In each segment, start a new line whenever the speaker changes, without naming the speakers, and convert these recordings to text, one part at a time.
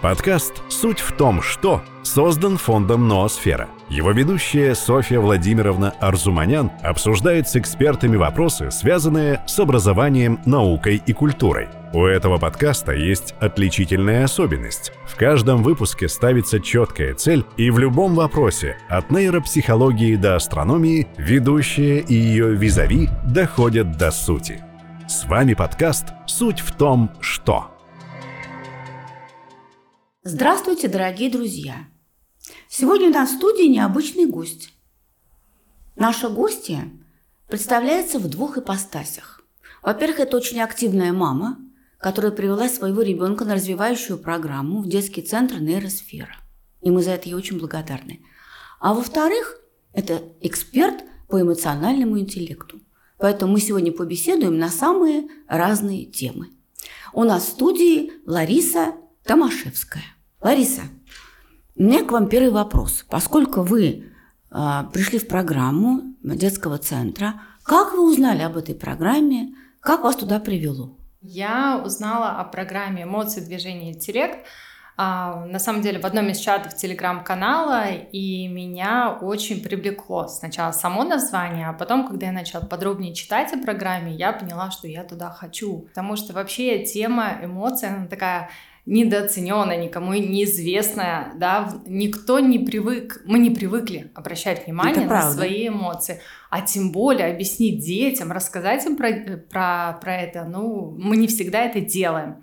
Подкаст «Суть в том, что» создан фондом «Ноосфера». Его ведущая Софья Владимировна Арзуманян обсуждает с экспертами вопросы, связанные с образованием, наукой и культурой. У этого подкаста есть отличительная особенность. В каждом выпуске ставится четкая цель, и в любом вопросе, от нейропсихологии до астрономии, ведущая и ее визави доходят до сути. С вами подкаст «Суть в том, что».
Здравствуйте, дорогие друзья! Сегодня у нас в студии необычный гость. Наша гостья представляется в двух ипостасях. Во-первых, это очень активная мама, которая привела своего ребенка на развивающую программу в детский центр нейросфера. И мы за это ей очень благодарны. А во-вторых, это эксперт по эмоциональному интеллекту. Поэтому мы сегодня побеседуем на самые разные темы. У нас в студии Лариса Томашевская. Лариса, у меня к вам первый вопрос. Поскольку вы э, пришли в программу детского центра, как вы узнали об этой программе? Как вас туда привело?
Я узнала о программе «Эмоции, движения, интеллект» а, на самом деле в одном из чатов телеграм-канала, и меня очень привлекло сначала само название, а потом, когда я начала подробнее читать о программе, я поняла, что я туда хочу. Потому что вообще тема эмоций, она такая недооцененная, никому неизвестная, да, никто не привык, мы не привыкли обращать внимание на свои эмоции, а тем более объяснить детям, рассказать им про, про, про это, ну, мы не всегда это делаем.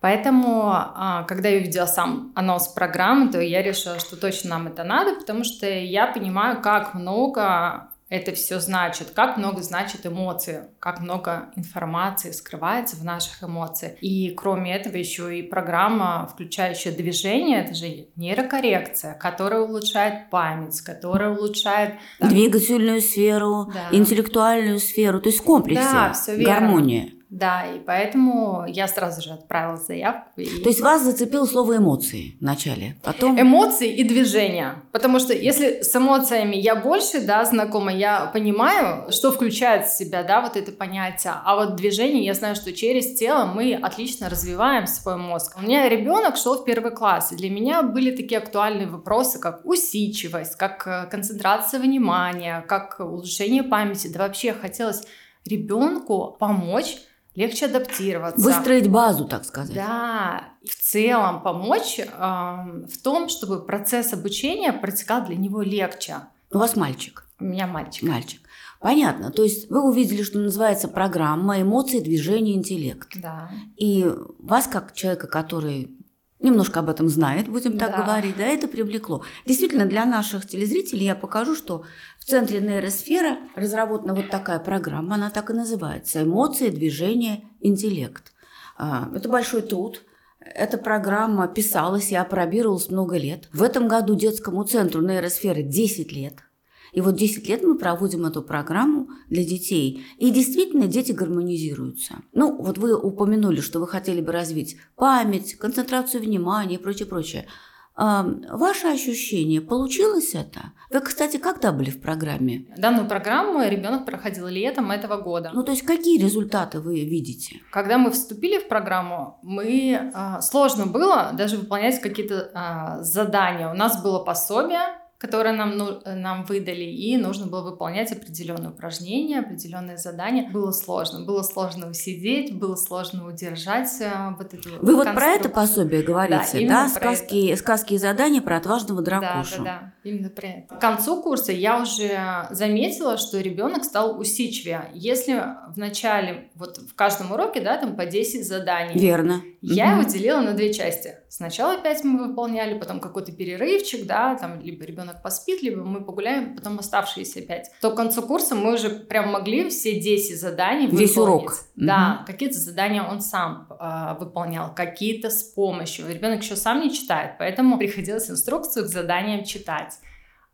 Поэтому, а, когда я увидела сам анонс программы, то я решила, что точно нам это надо, потому что я понимаю, как много это все значит, как много значит эмоции, как много информации скрывается в наших эмоциях. И кроме этого еще и программа, включающая движение, это же нейрокоррекция, которая улучшает память, которая улучшает...
Двигательную сферу, да. интеллектуальную сферу, то есть комплекс, да, все верно. гармония.
Да, и поэтому я сразу же отправила заявку. И...
То есть вас зацепило слово эмоции вначале, потом...
Эмоции и движения. Потому что если с эмоциями я больше, да, знакома, я понимаю, что включает в себя, да, вот это понятие. А вот движение, я знаю, что через тело мы отлично развиваем свой мозг. У меня ребенок шел в первый класс, и для меня были такие актуальные вопросы, как усидчивость, как э, концентрация внимания, как улучшение памяти. Да вообще хотелось ребенку помочь легче адаптироваться.
Выстроить базу, так сказать.
Да, в целом помочь э, в том, чтобы процесс обучения протекал для него легче.
У вас мальчик?
У меня мальчик.
Мальчик. Понятно. То есть вы увидели, что называется программа «Эмоции, движение, интеллект».
Да.
И вас, как человека, который немножко об этом знает, будем так да. говорить, да, это привлекло. Действительно, для наших телезрителей я покажу, что в центре нейросфера разработана вот такая программа, она так и называется «Эмоции, движение, интеллект». А, это большой труд, эта программа писалась и апробировалась много лет. В этом году детскому центру нейросферы 10 лет – и вот 10 лет мы проводим эту программу для детей. И действительно дети гармонизируются. Ну, вот вы упомянули, что вы хотели бы развить память, концентрацию внимания и прочее, прочее. А, ваше ощущение, получилось это? Вы, кстати, когда были в программе?
Данную программу ребенок проходил летом этого года.
Ну, то есть какие результаты вы видите?
Когда мы вступили в программу, мы э, сложно было даже выполнять какие-то э, задания. У нас было пособие, которые нам, ну, нам выдали, и нужно было выполнять определенные упражнения, определенные задания. Было сложно. Было сложно усидеть, было сложно удержать э, вот эту
Вы вот про это пособие говорите, да? да? Сказки, это. сказки и задания про отважного дракошу.
Да, да, да. Именно про это. К концу курса я уже заметила, что ребенок стал усидчивее. Если в начале, вот в каждом уроке, да, там по 10 заданий.
Верно.
Я угу. его делила на две части. Сначала 5 мы выполняли, потом какой-то перерывчик, да, там либо ребенок ребенок поспит, либо мы погуляем, потом оставшиеся пять. То к концу курса мы уже прям могли все 10 заданий
Весь
выполнить.
урок.
Да, угу. какие-то задания он сам э, выполнял, какие-то с помощью. Ребенок еще сам не читает, поэтому приходилось инструкцию к заданиям читать.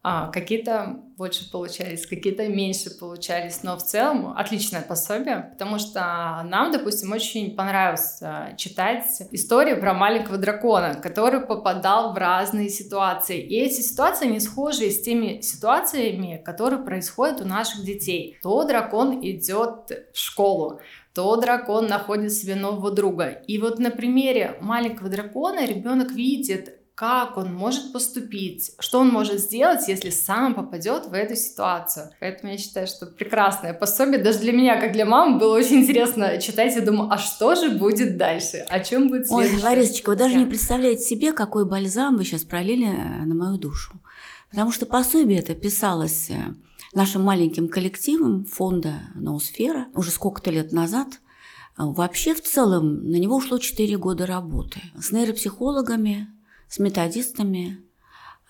А, какие-то больше получались, какие-то меньше получались, но в целом отличное пособие, потому что нам, допустим, очень понравилось читать историю про маленького дракона, который попадал в разные ситуации. И эти ситуации не схожи с теми ситуациями, которые происходят у наших детей. То дракон идет в школу, то дракон находит себе нового друга. И вот на примере маленького дракона ребенок видит, как он может поступить, что он может сделать, если сам попадет в эту ситуацию. Поэтому я считаю, что прекрасное пособие, даже для меня, как для мамы, было очень интересно читать. Я думаю, а что же будет дальше? О чем будет следующее?
Ой, Ларисочка, вы даже не представляете себе, какой бальзам вы сейчас пролили э, на мою душу. Потому что пособие это писалось э, нашим маленьким коллективом фонда «Ноосфера» уже сколько-то лет назад. Вообще, в целом, на него ушло 4 года работы с нейропсихологами, с методистами.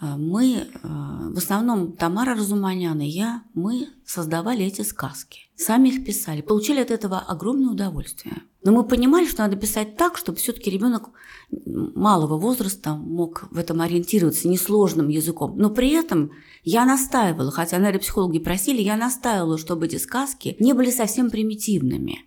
Э, мы, э, в основном Тамара Разуманян и я, мы создавали эти сказки. Сами их писали, получили от этого огромное удовольствие. Но мы понимали, что надо писать так, чтобы все-таки ребенок малого возраста мог в этом ориентироваться несложным языком. Но при этом я настаивала, хотя нейропсихологи просили, я настаивала, чтобы эти сказки не были совсем примитивными.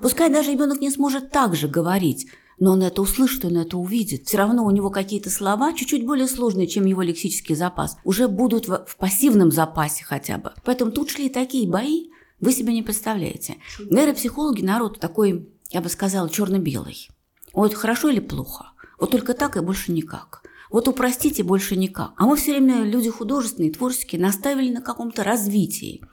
Пускай даже ребенок не сможет так же говорить, но он это услышит, он это увидит. Все равно у него какие-то слова, чуть-чуть более сложные, чем его лексический запас, уже будут в, в пассивном запасе хотя бы. Поэтому тут шли такие бои, вы себе не представляете. Нейропсихологи народ такой, я бы сказала, черно-белый. Вот хорошо или плохо? Вот только так и больше никак. Вот упростите больше никак. А мы все время люди художественные, творческие, наставили на каком-то развитии.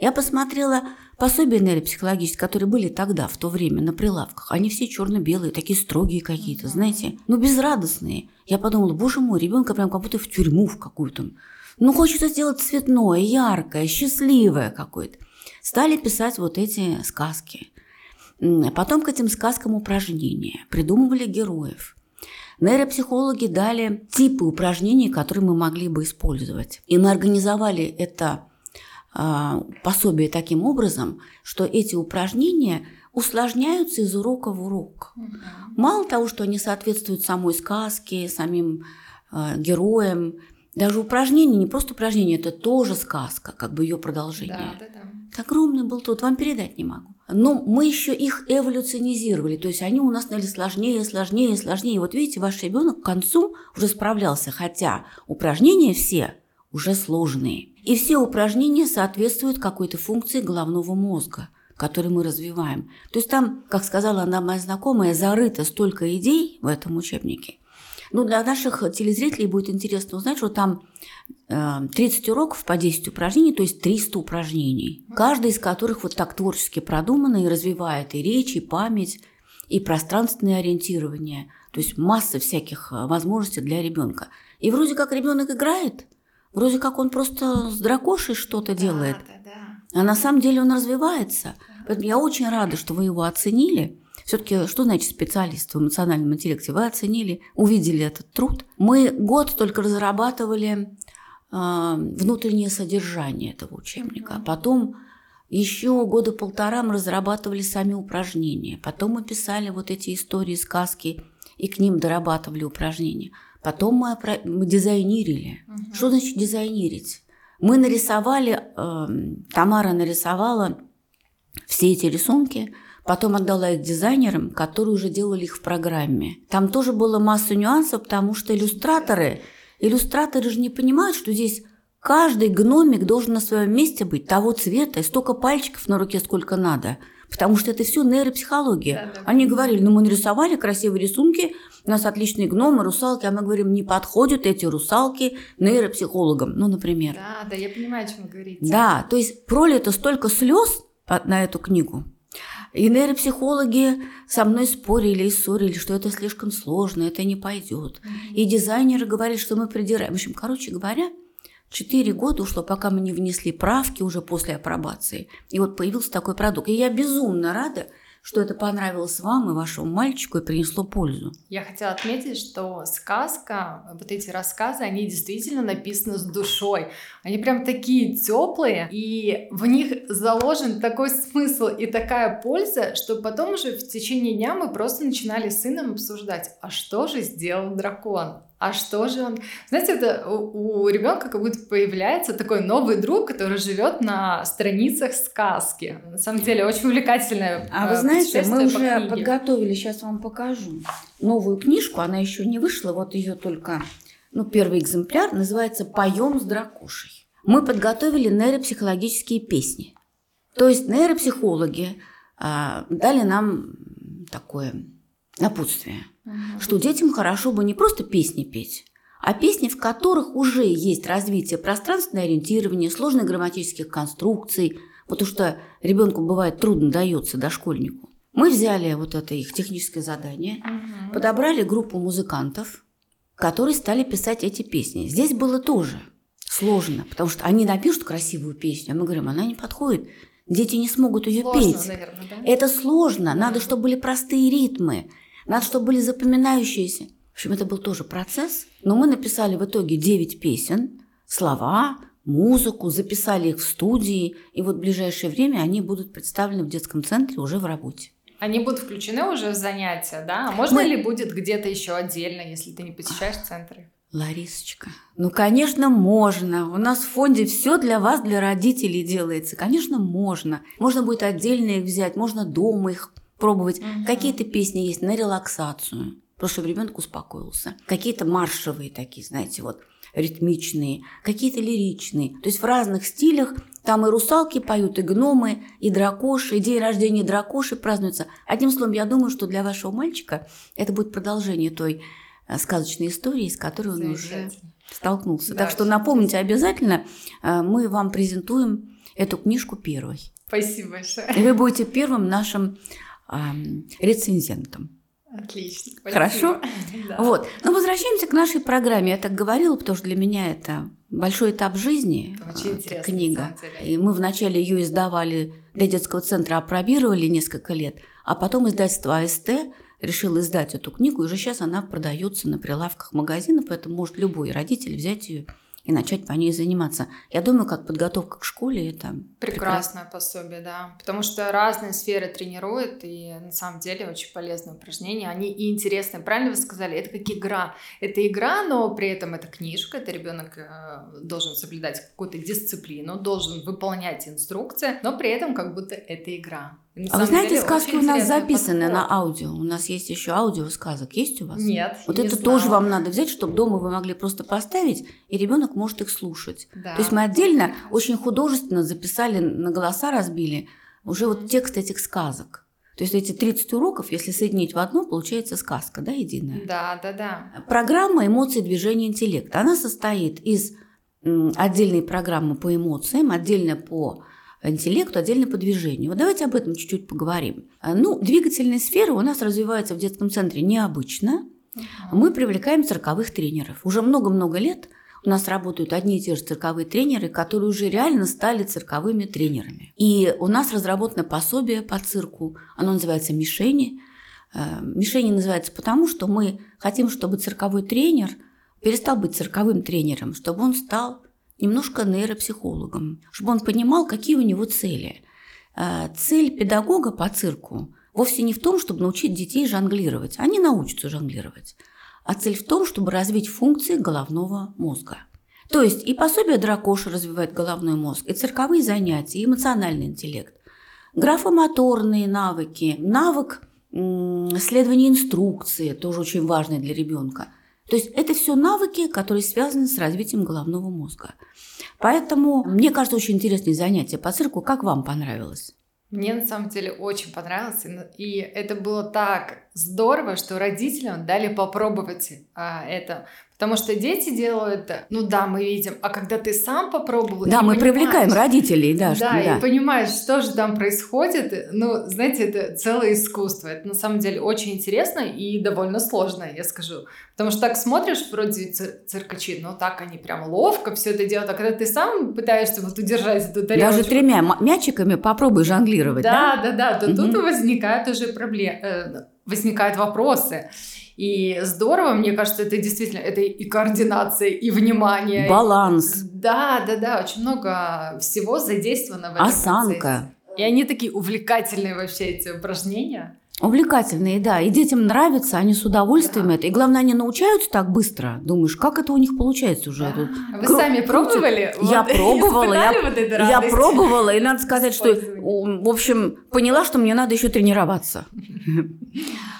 Я посмотрела пособия нейропсихологические, которые были тогда, в то время, на прилавках. Они все черно-белые, такие строгие какие-то, знаете, ну, безрадостные. Я подумала, боже мой, ребенка прям как будто в тюрьму в какую-то. Ну, хочется сделать цветное, яркое, счастливое какое-то. Стали писать вот эти сказки. Потом к этим сказкам упражнения. Придумывали героев. Нейропсихологи дали типы упражнений, которые мы могли бы использовать. И мы организовали это пособие таким образом, что эти упражнения усложняются из урока в урок. Угу. Мало того, что они соответствуют самой сказке, самим э, героям, даже упражнения, не просто упражнения, это тоже сказка, как бы ее продолжение. Да, да, да. Огромный был труд, вам передать не могу. Но мы еще их эволюционизировали, то есть они у нас стали сложнее, сложнее, сложнее. Вот видите, ваш ребенок к концу уже справлялся, хотя упражнения все уже сложные. И все упражнения соответствуют какой-то функции головного мозга, который мы развиваем. То есть там, как сказала она моя знакомая, зарыто столько идей в этом учебнике. Ну, для наших телезрителей будет интересно узнать, что там 30 э, уроков по 10 упражнений, то есть 300 упражнений, каждый из которых вот так творчески продумано и развивает и речь, и память, и пространственное ориентирование. То есть масса всяких э, возможностей для ребенка. И вроде как ребенок играет – Вроде как он просто с дракошей что-то да, делает. Да, да. А на самом деле он развивается. Да. Поэтому я очень рада, что вы его оценили. Все-таки, что значит специалист в эмоциональном интеллекте? Вы оценили, увидели этот труд. Мы год только разрабатывали э, внутреннее содержание этого учебника. Mm-hmm. Потом еще года полтора мы разрабатывали сами упражнения. Потом мы писали вот эти истории, сказки и к ним дорабатывали упражнения. Потом мы, мы дизайнерили. Угу. Что значит дизайнерить? Мы нарисовали, э, Тамара нарисовала все эти рисунки, потом отдала их дизайнерам, которые уже делали их в программе. Там тоже было масса нюансов, потому что иллюстраторы, иллюстраторы же не понимают, что здесь каждый гномик должен на своем месте быть того цвета и столько пальчиков на руке, сколько надо – потому что это все нейропсихология. Да, да. Они говорили, ну мы нарисовали красивые рисунки, у нас отличные гномы, русалки, а мы говорим, не подходят эти русалки нейропсихологам, ну, например.
Да, да, я понимаю, о чем вы говорите.
Да, то есть пролито столько слез на эту книгу, и нейропсихологи со мной спорили и ссорили, что это слишком сложно, это не пойдет. И дизайнеры говорили, что мы придираем. В общем, короче говоря, Четыре года ушло, пока мы не внесли правки уже после апробации. И вот появился такой продукт. И я безумно рада, что это понравилось вам и вашему мальчику и принесло пользу.
Я хотела отметить, что сказка, вот эти рассказы, они действительно написаны с душой. Они прям такие теплые, и в них заложен такой смысл и такая польза, что потом уже в течение дня мы просто начинали с сыном обсуждать, а что же сделал дракон? А что же он... Знаете, это у, у ребенка как будто появляется такой новый друг, который живет на страницах сказки. На самом деле очень увлекательная.
А вы э, знаете, мы уже книге. подготовили, сейчас вам покажу новую книжку, она еще не вышла, вот ее только, ну, первый экземпляр, называется «Поем с дракушей». Мы подготовили нейропсихологические песни. То есть нейропсихологи а, дали нам такое напутствие,
Мгм.
что детям хорошо бы не просто песни петь, а песни, в которых уже есть развитие пространственного ориентирования, сложных грамматических конструкций, потому что ребенку бывает трудно дается дошкольнику. Мы взяли вот это их техническое задание,
Мгм.
подобрали группу музыкантов, которые стали писать эти песни. Здесь было тоже сложно, потому что они напишут красивую песню, а мы говорим, она не подходит, дети не смогут ее
Сложно,
петь.
наверное, да?
Это сложно, надо, чтобы были простые ритмы, надо, чтобы были запоминающиеся. В общем, это был тоже процесс, но мы написали в итоге 9 песен, слова, музыку, записали их в студии, и вот в ближайшее время они будут представлены в детском центре уже в работе.
Они будут включены уже в занятия, да? А можно
Мы-
ли будет где-то еще отдельно, если ты не посещаешь центры?
Ларисочка, ну, конечно, можно. У нас в фонде все для вас, для родителей делается. Конечно, можно. Можно будет отдельно их взять, можно дома их пробовать.
Мгм.
Какие-то песни есть на релаксацию, просто чтобы ребенок успокоился. Какие-то маршевые такие, знаете, вот ритмичные, какие-то лиричные. То есть в разных стилях там и русалки поют, и гномы, и дракоши, и день рождения дракоши празднуется. Одним словом, я думаю, что для вашего мальчика это будет продолжение той э, сказочной истории, с которой он уже столкнулся.
Да,
так что напомните обязательно, э, мы вам презентуем эту книжку первой.
Спасибо большое.
И вы будете первым нашим рецензентом.
Отлично.
Хорошо?
Спасибо. Да.
Вот. Но возвращаемся к нашей программе. Я так говорила, потому что для меня это большой этап жизни.
Это очень интересно, на
книга. И мы вначале ее издавали для детского центра, опробировали несколько лет, а потом издательство АСТ решило издать эту книгу, и уже сейчас она продается на прилавках магазина, поэтому может любой родитель взять ее и начать по ней заниматься. Я думаю, как подготовка к школе это
Прекрасное пособие, да. Потому что разные сферы тренируют, и на самом деле очень полезные упражнения. Они и интересные. Правильно вы сказали, это как игра. Это игра, но при этом это книжка. Это ребенок э, должен соблюдать какую-то дисциплину, должен выполнять инструкции, но при этом как будто это игра.
А вы знаете,
деле
сказки у нас записаны
подход.
на аудио. У нас есть еще аудио сказок. Есть у вас?
Нет.
Вот
не
это
знала.
тоже вам надо взять, чтобы дома вы могли просто поставить, и ребенок может их слушать.
Да.
То есть мы отдельно очень художественно записали, на голоса разбили уже вот текст этих сказок. То есть эти 30 уроков, если соединить в одно, получается сказка, да, единая.
Да, да, да.
Программа «Эмоции, движения, интеллект». Она состоит из отдельной программы по эмоциям, отдельно по интеллекту, отдельно по движению. Вот давайте об этом чуть-чуть поговорим. А, Ну, двигательные сферы у нас развиваются в детском центре необычно. Мы привлекаем цирковых тренеров. Уже много-много лет у нас работают одни и те же цирковые тренеры, которые уже реально стали цирковыми тренерами. И у нас разработано пособие по цирку. Оно называется «Мишени». Э, Мишени называется потому, что мы хотим, чтобы цирковой тренер перестал быть цирковым тренером, чтобы он стал немножко нейропсихологом, чтобы он понимал, какие у него цели. Э, Цель педагога по цирку вовсе не в том, чтобы научить детей жонглировать. Они научатся жонглировать. А цель в том, чтобы развить функции головного мозга. То есть и пособие Дракоша развивает головной мозг, и цирковые занятия, и эмоциональный интеллект, графомоторные навыки, навык следования инструкции, тоже очень важный для ребенка. То есть это все навыки, которые связаны с развитием головного мозга. Поэтому мне кажется, очень интересные занятия по цирку. Как вам понравилось?
Мне на самом деле очень понравилось, и это было так здорово, что родителям дали попробовать а, это, потому что дети делают, ну да, мы видим, а когда ты сам попробовал,
Да, мы привлекаем родителей, да,
да,
что- да.
и понимаешь, что же там происходит, ну, знаете, это целое искусство, это на самом деле очень интересно и довольно сложно, я скажу, потому что так смотришь, вроде цир- циркачи, ну так они прям ловко все это делают, а когда ты сам пытаешься вот удержать эту тарелочку,
Даже тремя мячиками попробуй жонглировать, да?
да, да, да, то
Мгм.
тут возникают уже проблемы, возникают вопросы. И здорово, мне кажется, это действительно, это и координация, и внимание.
Баланс,
Да, да, да, очень много всего задействовано в этом процессе.
осанка.
И они такие увлекательные вообще, эти упражнения.
Увлекательные, да. И детям нравится, они с удовольствием
Да.
это. И главное, они научаются так быстро. Думаешь, как это у них получается уже? Тут
Вы
кру-
сами пробовали?
Я
Вот,
пробовала, я,
вот
я пробовала, и надо сказать, что, в общем, поняла, что мне надо еще тренироваться.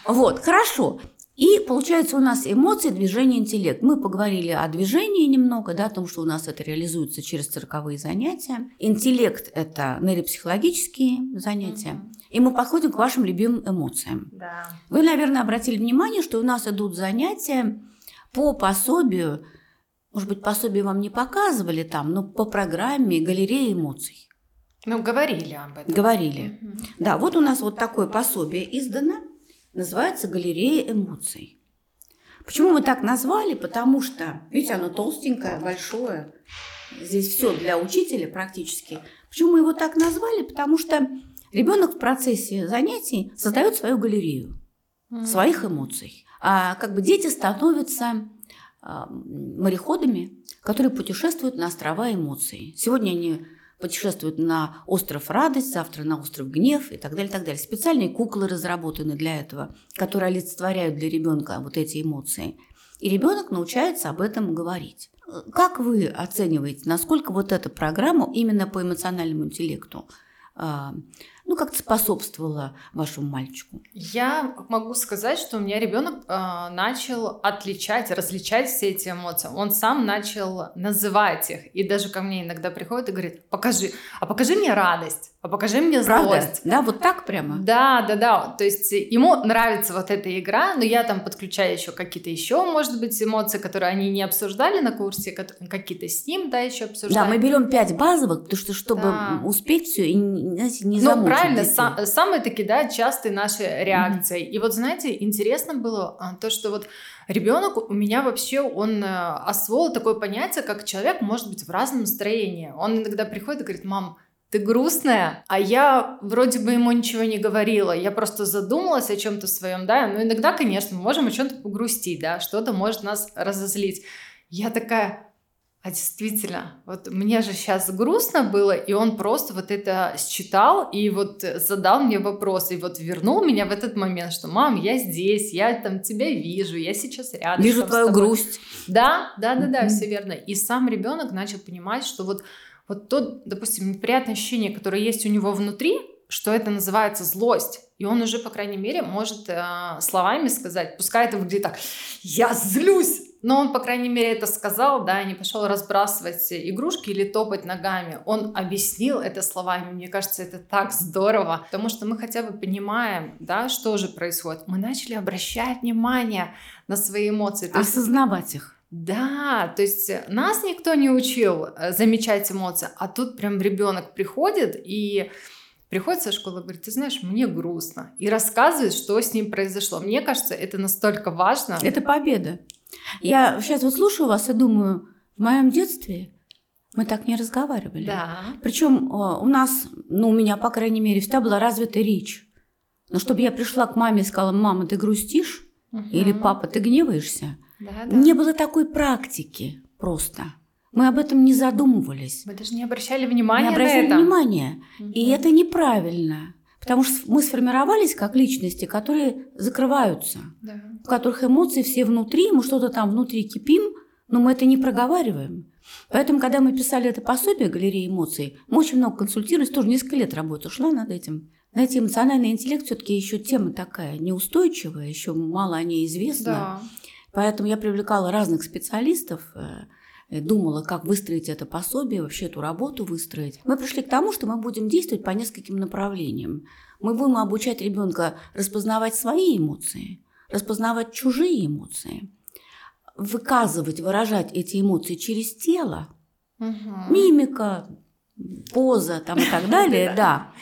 Вот, хорошо. И получается у нас эмоции, движение, интеллект. Мы поговорили о движении немного, да, о том, что у нас это реализуется через цирковые занятия. Интеллект – это нейропсихологические занятия. И мы подходим к вашим любимым эмоциям.
Да.
Вы, наверное, обратили внимание, что у нас идут занятия по пособию, может быть, пособие вам не показывали там, но по программе «Галерея эмоций».
Ну, говорили об этом.
Говорили. Угу. Да, вот у нас вот такое пособие издано называется «Галерея эмоций». Почему мы так назвали? Потому что, видите, оно толстенькое, большое. Здесь все для учителя практически. Почему мы его так назвали? Потому что ребенок в процессе занятий создает свою галерею своих эмоций. А как бы дети становятся а, мореходами, которые путешествуют на острова эмоций. Сегодня они путешествуют на остров Радость, завтра на остров Гнев и так далее, и так далее. Специальные куклы разработаны для этого, которые олицетворяют для ребенка вот эти эмоции. И ребенок научается об этом говорить. Как вы оцениваете, насколько вот эта программа именно по эмоциональному интеллекту а, ну, как-то способствовала вашему мальчику?
Я могу сказать, что у меня ребенок э, начал отличать, различать все эти эмоции. Он сам начал называть их. И даже ко мне иногда приходит и говорит, покажи, а покажи мне радость, а покажи мне
Правда?
злость.
Да, вот так прямо?
Да, да, да. То есть ему нравится вот эта игра, но я там подключаю еще какие-то еще, может быть, эмоции, которые они не обсуждали на курсе, какие-то с ним, да, еще обсуждали.
Да, мы берем пять базовых, потому что чтобы да. успеть все и знаете, не
ну, замучить правильно, сам, самые такие, да, частые наши реакции. Mm-hmm. И вот, знаете, интересно было а, то, что вот ребенок у меня вообще, он э, освоил такое понятие, как человек может быть в разном настроении. Он иногда приходит и говорит, мам, ты грустная, а я вроде бы ему ничего не говорила, я просто задумалась о чем-то своем, да, но иногда, конечно, мы можем о чем-то погрустить, да, что-то может нас разозлить. Я такая, а действительно, вот мне же сейчас грустно было, и он просто вот это считал и вот задал мне вопрос, и вот вернул меня в этот момент, что «Мам, я здесь, я там тебя вижу, я сейчас рядом».
Вижу твою грусть.
Да, да, да, да, все верно. И сам ребенок начал понимать, что вот, вот то, допустим, неприятное ощущение, которое есть у него внутри, что это называется злость. И он уже, по крайней мере, может э, словами сказать, пускай это выглядит так, я злюсь, но он, по крайней мере, это сказал, да, не пошел разбрасывать игрушки или топать ногами. Он объяснил это словами. Мне кажется, это так здорово, потому что мы хотя бы понимаем, да, что же происходит. Мы начали обращать внимание на свои эмоции.
То Осознавать их.
Да, то есть нас никто не учил э, замечать эмоции, а тут прям ребенок приходит и приходит со школы и говорит, ты знаешь, мне грустно. И рассказывает, что с ним произошло. Мне кажется, это настолько важно.
Это победа. Я сейчас вот слушаю вас и думаю, в моем детстве мы так не разговаривали.
Да.
Причем э, у нас, ну, у меня, по крайней мере, всегда была развита речь. Но чтобы я пришла к маме и сказала, мама, ты грустишь? Угу. Или папа, ты гневаешься?
Да, да.
Не было такой практики просто. Мы об этом не задумывались.
Мы даже не обращали внимания не
обращали
на это.
внимания. Угу. И это неправильно. Потому что мы сформировались как личности, которые закрываются,
да.
в которых эмоции все внутри, мы что-то там внутри кипим, но мы это не проговариваем. Поэтому, когда мы писали это пособие «Галерея эмоций», мы очень много консультировались, тоже несколько лет работы шла над этим. Знаете, эмоциональный интеллект все-таки еще тема такая неустойчивая, еще мало о ней известно.
Да.
Поэтому я привлекала разных специалистов, Э, думала, как выстроить это пособие, вообще эту работу выстроить. Мы пришли к тому, что мы будем действовать по нескольким направлениям. Мы будем обучать ребенка распознавать свои эмоции, распознавать чужие эмоции, выказывать, выражать эти эмоции через тело,
угу.
мимика, поза там и так далее, да.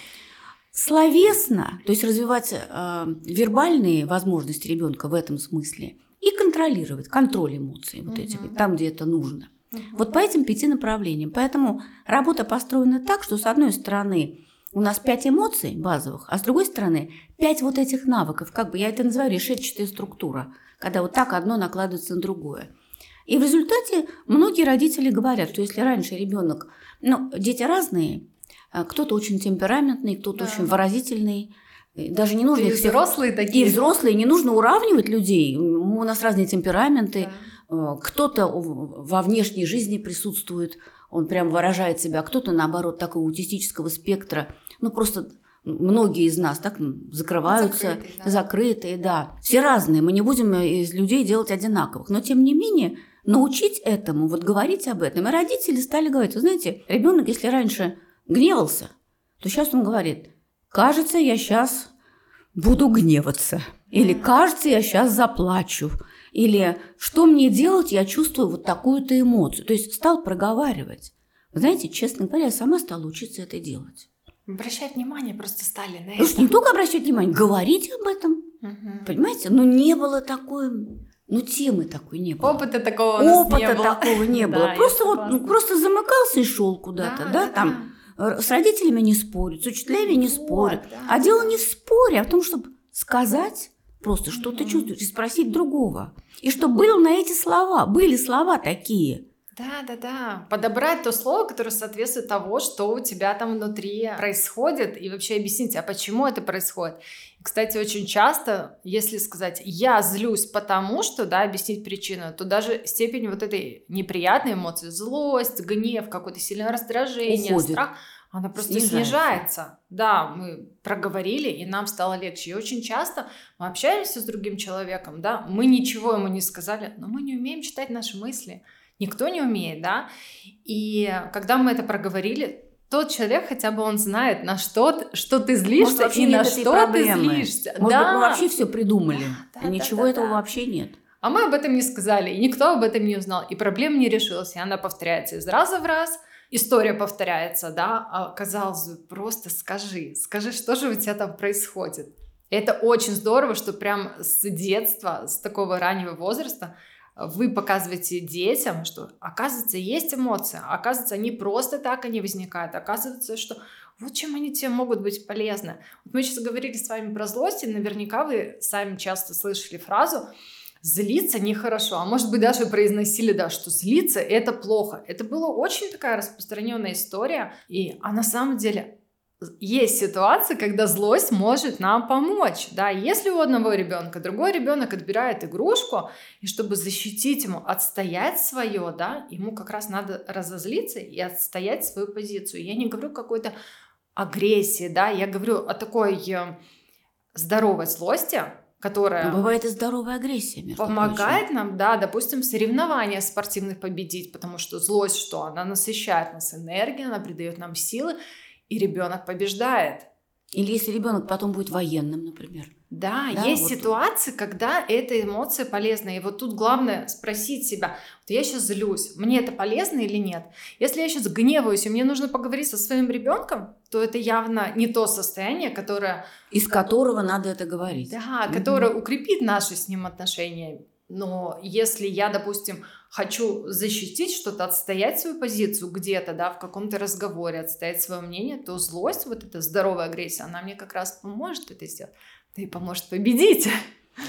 Словесно, то есть развивать э, вербальные возможности ребенка в этом смысле и контролировать, контроль эмоций, вот этих, там, где это нужно. Вот по этим пяти направлениям. Поэтому работа построена так, что с одной стороны у нас пять эмоций базовых, а с другой стороны пять вот этих навыков. Как бы я это называю решетчатая структура, когда вот так одно накладывается на другое. И в результате многие родители говорят, что если раньше ребенок, ну, дети разные, а кто-то очень темпераментный, кто-то да. очень выразительный, даже не нужно
и
их
всех... взрослые такие.
И взрослые, не нужно уравнивать людей. У нас разные темпераменты. Да. Э, кто-то во внешней жизни присутствует, он прям выражает себя, кто-то, наоборот, такого аутистического спектра, ну, просто многие из нас так закрываются,
Закрытые, да.
закрытые, да. Все разные, мы не будем из людей делать одинаковых. Но тем не менее, научить этому, вот говорить об этом. И родители стали говорить, вы знаете, ребенок, если раньше гневался, то сейчас он говорит, кажется, я сейчас буду гневаться. Или кажется, я сейчас заплачу. Или что мне делать, я чувствую вот такую-то эмоцию. То есть стал проговаривать. Знаете, честно говоря, я сама стала учиться это делать.
Обращать внимание просто стали на
Потому что не
это.
только обращать внимание, говорить об этом.
Мгм.
Понимаете? Но не было такой, ну темы такой не было.
Опыта такого
Опыта
не было.
такого не было. Просто вот ну, просто замыкался и шел куда-то, да, там э, с родителями не спорит, с учителями не
да,
а дело не в споре, а в том, чтобы сказать просто, что ты чувствуешь, и спросить другого. И чтобы были на эти слова, были слова такие.
Да, да, да. Подобрать то слово, которое соответствует того, что у тебя там внутри происходит, и вообще объяснить, а почему это происходит. Кстати, очень часто, если сказать «я злюсь потому что», да, объяснить причину, то даже степень вот этой неприятной эмоции, злость, гнев, какое-то сильное раздражение,
Уходит.
страх, она просто
Снижается.
снижается. Да, мы проговорили, и нам стало легче. И очень часто мы общаемся с другим человеком, да, мы ничего ему не сказали, но мы не умеем читать наши мысли. Никто не умеет, да. И когда мы это проговорили, тот человек хотя бы он знает, на что, что ты злишься
Может,
и на что
проблемы.
ты злишься.
Может
да.
быть, мы вообще все придумали.
Да,
а
да,
ничего
да,
этого
да.
вообще нет.
А мы об этом не сказали, и никто об этом не узнал, и проблема не решилась, и она повторяется из раза в раз, история повторяется, да, а казалось бы, просто скажи, скажи, что же у тебя там происходит. И это очень здорово, что прям с детства, с такого раннего возраста вы показываете детям, что оказывается есть эмоции, оказывается они просто так они возникают, оказывается, что вот чем они тебе могут быть полезны. Вот мы сейчас говорили с вами про злость, и наверняка вы сами часто слышали фразу «злиться нехорошо», а может быть даже произносили, да, что злиться – это плохо. Это была очень такая распространенная история, и а на самом деле есть ситуации, когда злость может нам помочь. Да, если у одного ребенка другой ребенок отбирает игрушку, и чтобы защитить ему, отстоять свое, да, ему как раз надо разозлиться и отстоять свою позицию. Я не говорю какой-то агрессии, да, я говорю о такой э, здоровой злости, которая
Но бывает и здоровая агрессия, между
помогает нам, да, допустим, в соревнованиях спортивных победить, потому что злость что? Она насыщает нас энергией, она придает нам силы, и ребенок побеждает.
Или если ребенок потом будет военным, например.
Да,
Да,
есть
вот.
ситуации, когда эта эмоция полезна. И вот тут главное спросить себя, вот я сейчас злюсь, мне это полезно или нет? Если я сейчас гневаюсь, и мне нужно поговорить со своим ребенком, то это явно не то состояние, которое,
Из которого надо это говорить.
да,
Мгм.
которое укрепит наши с ним отношения. Но если я, допустим, хочу защитить что-то, отстоять свою позицию где-то, да, в каком-то разговоре, отстоять свое мнение, то злость, вот эта здоровая агрессия, она мне как раз поможет это сделать. Да и поможет победить.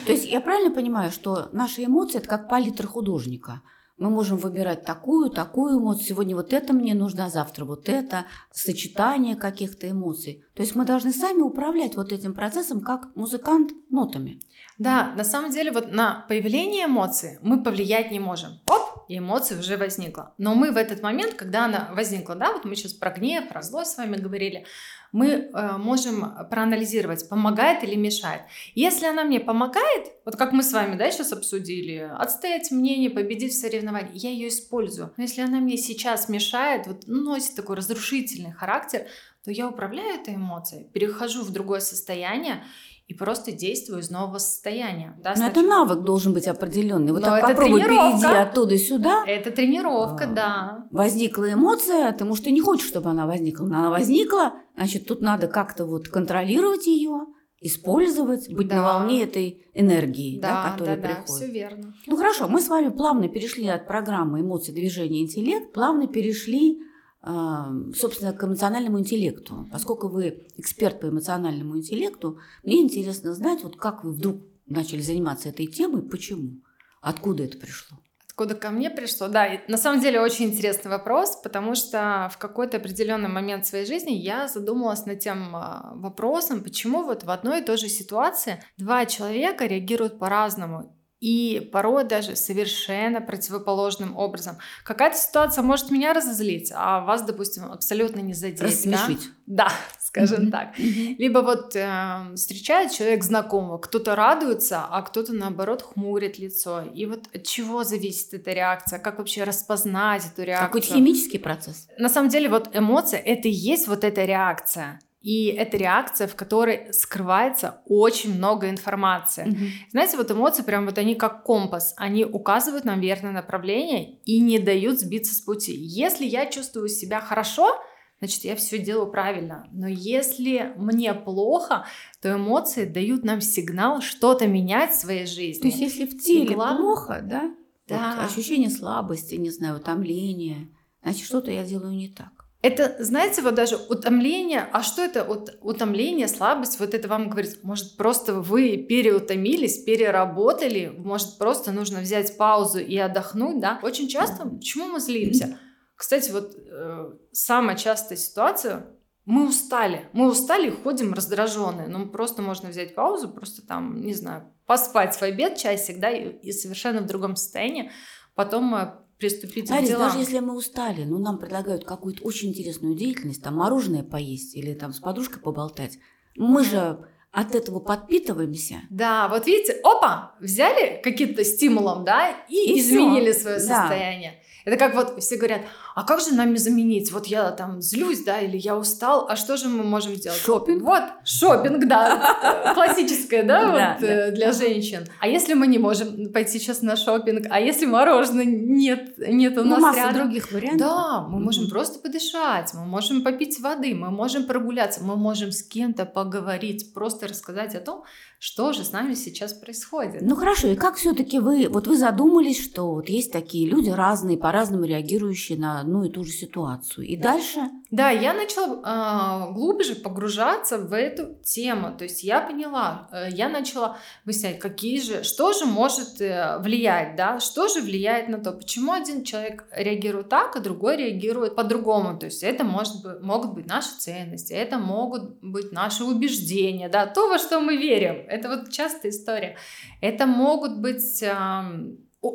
То есть я правильно понимаю, что наши эмоции это как палитра художника. Мы можем выбирать такую, такую эмоцию. Сегодня вот это мне нужно, а завтра вот это. Сочетание каких-то эмоций. То есть мы должны сами управлять вот этим процессом, как музыкант нотами.
Да, на самом деле вот на появление эмоций мы повлиять не можем. Оп, и эмоция уже возникла. Но мы в этот момент, когда она возникла, да, вот мы сейчас про гнев, про злость с вами говорили, мы э, можем проанализировать, помогает или мешает. Если она мне помогает, вот как мы с вами, да, сейчас обсудили, отстоять мнение, победить в соревновании, я ее использую. Но если она мне сейчас мешает, вот носит такой разрушительный характер, то я управляю этой эмоцией, перехожу в другое состояние и просто действую из нового состояния. Да,
Но это навык должен быть определенный. Вот
Но
так попробуй перейди оттуда сюда.
Это тренировка,
А.
да.
Возникла эмоция, ты, может, и не хочешь, чтобы она возникла. Но она возникла, значит, тут надо как-то вот контролировать ее, использовать, быть
Да.
на волне этой энергии, да,
Да, да,
которая
да,
приходит.
все верно.
Ну хорошо, мы с вами плавно перешли от программы эмоции, движения, интеллект, плавно перешли, собственно, к эмоциональному интеллекту. Поскольку вы эксперт по эмоциональному интеллекту, мне интересно знать, вот как вы вдруг начали заниматься этой темой, почему, откуда это пришло.
Откуда ко мне пришло? Да, на самом деле очень интересный вопрос, потому что в какой-то определенный момент своей жизни я задумалась над тем а, вопросом, почему вот в одной и той же ситуации два человека реагируют по-разному и порой даже совершенно противоположным образом. Какая-то ситуация может меня разозлить, а вас, допустим, абсолютно не задеть. да?
Рассмешить.
Да, скажем mm-hmm. так. Mm-hmm. Либо вот э, встречает человек знакомого, кто-то радуется, а кто-то наоборот хмурит лицо. И вот от чего зависит эта реакция? Как вообще распознать эту реакцию?
Какой-то химический процесс.
На самом деле вот эмоция это и есть вот эта реакция. И это реакция, в которой скрывается очень много информации. Mm-hmm. Знаете, вот эмоции прям вот они как компас, они указывают нам верное направление и не дают сбиться с пути. Если я чувствую себя хорошо, значит, я все делаю правильно. Но если мне плохо, то эмоции дают нам сигнал что-то менять в своей жизни.
То есть, если в теле главное... плохо, да? Да. Вот ощущение слабости, не знаю, утомления, значит, что-то я делаю не так.
Это, знаете, вот даже утомление, а что это вот утомление, слабость, вот это вам говорит, может, просто вы переутомились, переработали, может, просто нужно взять паузу и отдохнуть, да? Очень часто, почему мы злимся? Кстати, вот э, самая частая ситуация, мы устали, мы устали, ходим раздраженные, ну, просто можно взять паузу, просто там, не знаю, поспать в обед часик, да, и, и совершенно в другом состоянии, потом приступить
Арис,
к делам.
даже если мы устали, ну, нам предлагают какую-то очень интересную деятельность, там, мороженое поесть или там с подружкой поболтать, мы же от этого подпитываемся.
Да, вот видите, опа, взяли каким-то стимулом, да, и, и изменили свое да. состояние. Это как вот все говорят, а как же нами заменить? Вот я там злюсь, да, или я устал, а что же мы можем сделать?
Шопинг.
Вот, шопинг, да, классическое, да, вот э, для женщин. А если мы не можем пойти сейчас на шопинг, а если мороженое нет, нет у ну, нас
масса других вариантов.
Да, мы можем просто подышать, мы можем попить воды, мы можем прогуляться, мы можем с кем-то поговорить, просто рассказать о том, что же с нами сейчас происходит.
Ну хорошо, и как все-таки вы, вот вы задумались, что вот есть такие люди разные, по-разному реагирующие на одну и ту же ситуацию. И дальше?
Да, я начала э, глубже погружаться в эту тему. То есть я поняла, э, я начала выяснять, какие же, что же может э, влиять, да, что же влияет на то, почему один человек реагирует так, а другой реагирует по-другому. То есть это может быть, могут быть наши ценности, это могут быть наши убеждения, да, то, во что мы верим. Это вот частая история. Это могут быть э,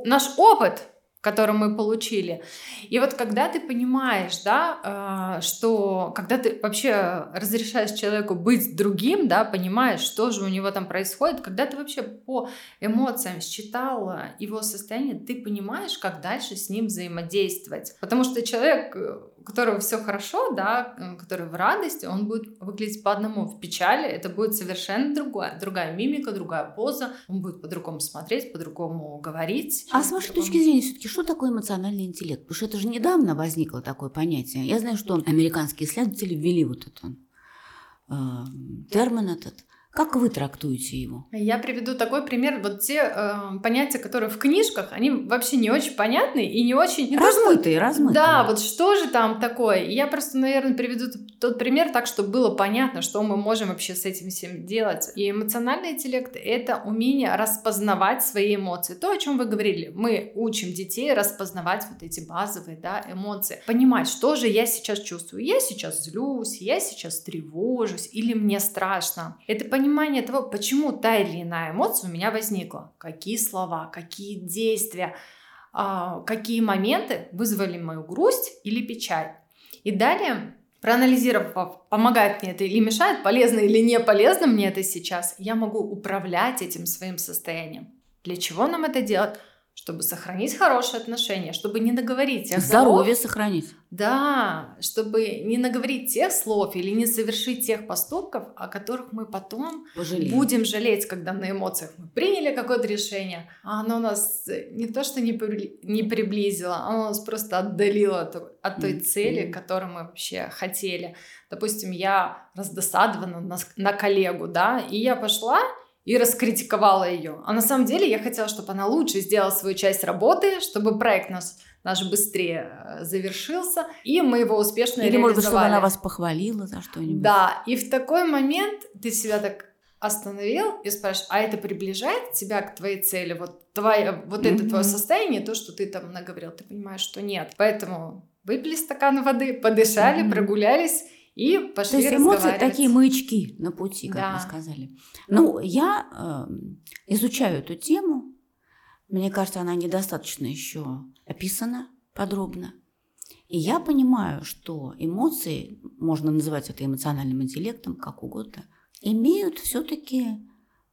наш опыт, который мы получили. И вот когда ты понимаешь, да, э, что когда ты вообще разрешаешь человеку быть другим, да, понимаешь, что же у него там происходит, когда ты вообще по эмоциям считал его состояние, ты понимаешь, как дальше с ним взаимодействовать. Потому что человек э, у которого все хорошо, да, который в радости, он будет выглядеть по одному. В печали это будет совершенно другое, другая мимика, другая поза, он будет по-другому смотреть, по-другому говорить.
А с вашей точки зрения, все-таки что такое эмоциональный интеллект? Потому что это же недавно возникло такое понятие. Я знаю, что американские исследователи ввели вот этот э, термин этот. Как вы трактуете его?
Я приведу такой пример. Вот те э, понятия, которые в книжках, они вообще не очень понятны и не очень...
Размытые, то, размытые.
Да, вот что же там такое? Я просто, наверное, приведу тот пример так, чтобы было понятно, что мы можем вообще с этим всем делать. И эмоциональный интеллект — это умение распознавать свои эмоции. То, о чем вы говорили. Мы учим детей распознавать вот эти базовые да, эмоции. Понимать, что же я сейчас чувствую. Я сейчас злюсь, я сейчас тревожусь или мне страшно. Это понимать понимание того, почему та или иная эмоция у меня возникла, какие слова, какие действия, а, какие моменты вызвали мою грусть или печаль. И далее, проанализировав, помогает мне это или мешает, полезно или не полезно мне это сейчас, я могу управлять этим своим состоянием. Для чего нам это делать? Чтобы сохранить хорошие отношения, чтобы не наговорить тех
Здоровье слов, сохранить.
Да, чтобы не наговорить тех слов или не совершить тех поступков, о которых мы потом Пожалеем. будем жалеть, когда на эмоциях мы приняли какое-то решение, а оно нас не то что не, при, не приблизило, оно нас просто отдалило от, от той mm-hmm. цели, которую мы вообще хотели. Допустим, я раздосадована на, на коллегу, да, и я пошла и раскритиковала ее. А на самом деле я хотела, чтобы она лучше сделала свою часть работы, чтобы проект наш, наш быстрее э, завершился, и мы его успешно
Или, может быть, чтобы она вас похвалила за что-нибудь.
Да, и в такой момент ты себя так остановил и спрашиваешь, а это приближает тебя к твоей цели? Вот, твоя, вот mm-hmm. это твое состояние, то, что ты там наговорил, ты понимаешь, что нет. Поэтому выпили стакан воды, подышали, mm-hmm. прогулялись, и пошли То есть
эмоции такие маячки на пути, как да. вы сказали. Ну, я э, изучаю эту тему. Мне кажется, она недостаточно еще описана подробно. И я понимаю, что эмоции, можно называть это эмоциональным интеллектом, как угодно, имеют все-таки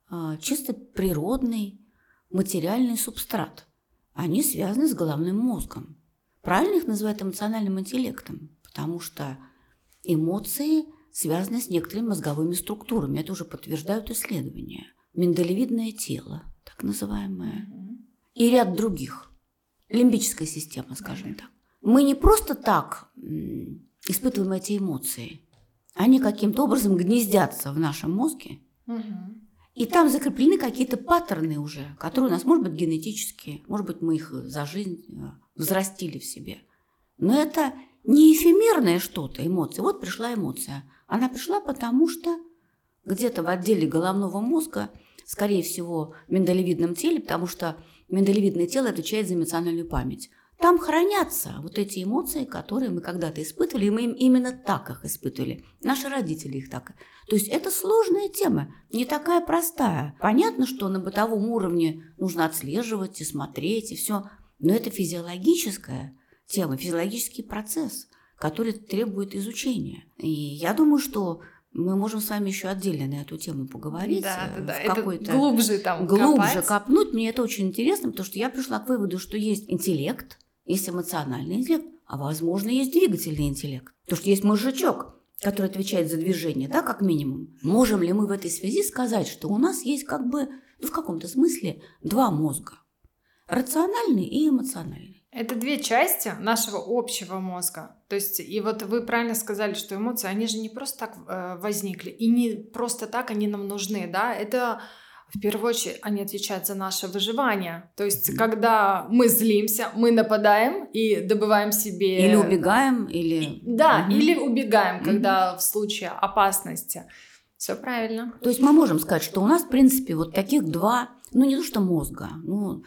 э, чисто природный материальный субстрат. Они связаны с головным мозгом. Правильно их называют эмоциональным интеллектом, потому что эмоции связаны с некоторыми мозговыми структурами. Это уже подтверждают исследования. Миндалевидное тело, так называемое, и ряд других. Лимбическая система, скажем так. Мы не просто так испытываем эти эмоции. Они каким-то образом гнездятся в нашем мозге. И там закреплены какие-то паттерны уже, которые у нас, может быть, генетические, может быть, мы их за жизнь э, взрастили в себе. Но это не эфемерное что-то, эмоции. Вот пришла эмоция. Она пришла потому, что где-то в отделе головного мозга, скорее всего, в миндалевидном теле, потому что миндалевидное тело отвечает за эмоциональную память. Там хранятся вот эти эмоции, которые мы когда-то испытывали, и мы им именно так их испытывали. Наши родители их так. То есть это сложная тема, не такая простая. Понятно, что на бытовом уровне нужно отслеживать и смотреть, и все. Но это физиологическая тема, физиологический процесс, который требует изучения. И я думаю, что мы можем с вами еще отдельно на эту тему поговорить.
Да, да, да.
Это
глубже там
Глубже
копать.
копнуть. Мне это очень интересно, потому что я пришла к выводу, что есть интеллект, есть эмоциональный интеллект, а возможно, есть двигательный интеллект. Потому что есть мозжечок, который отвечает за движение, да, как минимум. Можем ли мы в этой связи сказать, что у нас есть как бы, ну, в каком-то смысле, два мозга? Рациональный и эмоциональный.
Это две части нашего общего мозга. То есть, и вот вы правильно сказали, что эмоции, они же не просто так э, возникли, и не просто так они нам нужны, да, это в первую очередь они отвечают за наше выживание. То есть, когда мы злимся, мы нападаем и добываем себе...
Или убегаем, или...
Да, угу. или убегаем, когда угу. в случае опасности. Все правильно.
То есть мы можем сказать, что у нас, в принципе, вот таких два, ну не то что мозга, ну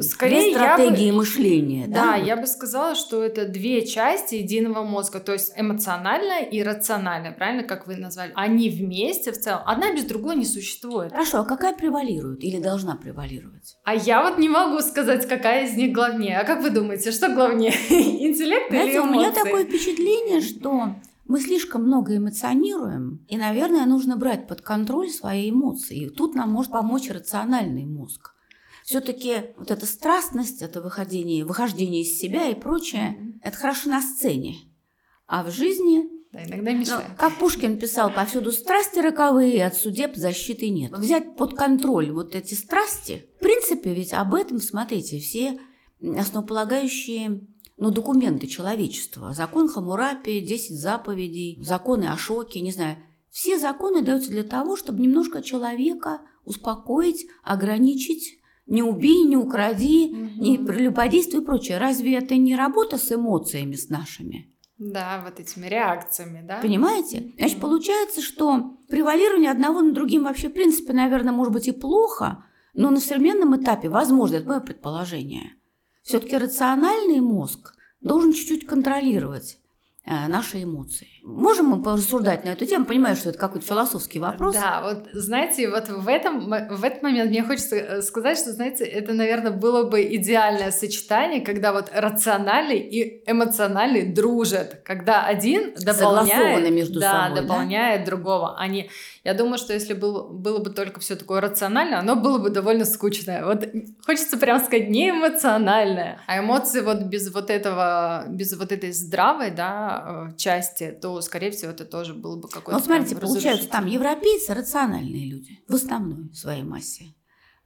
Скорее, стратегии я бы, мышления.
Да, да, я бы сказала, что это две части единого мозга, то есть эмоциональная и рациональная, правильно, как вы назвали? Они вместе в целом, одна без другой не существует.
Хорошо, а какая превалирует или должна превалировать?
А я вот не могу сказать, какая из них главнее. А как вы думаете, что главнее, интеллект Знаете, или эмоции?
у меня такое впечатление, что мы слишком много эмоционируем, и, наверное, нужно брать под контроль свои эмоции. И тут нам может помочь рациональный мозг все-таки вот эта страстность, это выходение, выхождение из себя и прочее, mm-hmm. это хорошо на сцене. А в жизни
да, иногда мешает. Ну,
как Пушкин писал, повсюду страсти роковые, от судеб защиты нет. Взять под контроль вот эти страсти, в принципе, ведь об этом, смотрите, все основополагающие ну, документы человечества. Закон Хамурапи, 10 заповедей, законы о шоке, не знаю. Все законы даются для того, чтобы немножко человека успокоить, ограничить, не убей, не укради, угу. не прелюбодействуй и прочее. Разве это не работа с эмоциями с нашими?
Да, вот этими реакциями, да?
Понимаете? Значит, получается, что превалирование одного на другим вообще, в принципе, наверное, может быть и плохо, но на современном этапе возможно, это мое предположение. Все-таки рациональный мозг должен чуть-чуть контролировать наши эмоции. Можем мы порассуждать на эту тему? Понимаю, что это какой-то философский вопрос.
Да, вот знаете, вот в этом, в этот момент мне хочется э, сказать, что, знаете, это, наверное, было бы идеальное сочетание, когда вот рациональный и эмоциональный дружат, когда один дополняет,
между
да,
собой,
дополняет да? другого. Они, я думаю, что если был, было бы только все такое рациональное, оно было бы довольно скучное. Вот хочется прям сказать не эмоциональное, а эмоции вот без вот этого, без вот этой здравой, да, Э, части, то, скорее всего, это тоже было бы какой-то...
Ну, смотрите, получается, там европейцы рациональные люди в основной своей массе.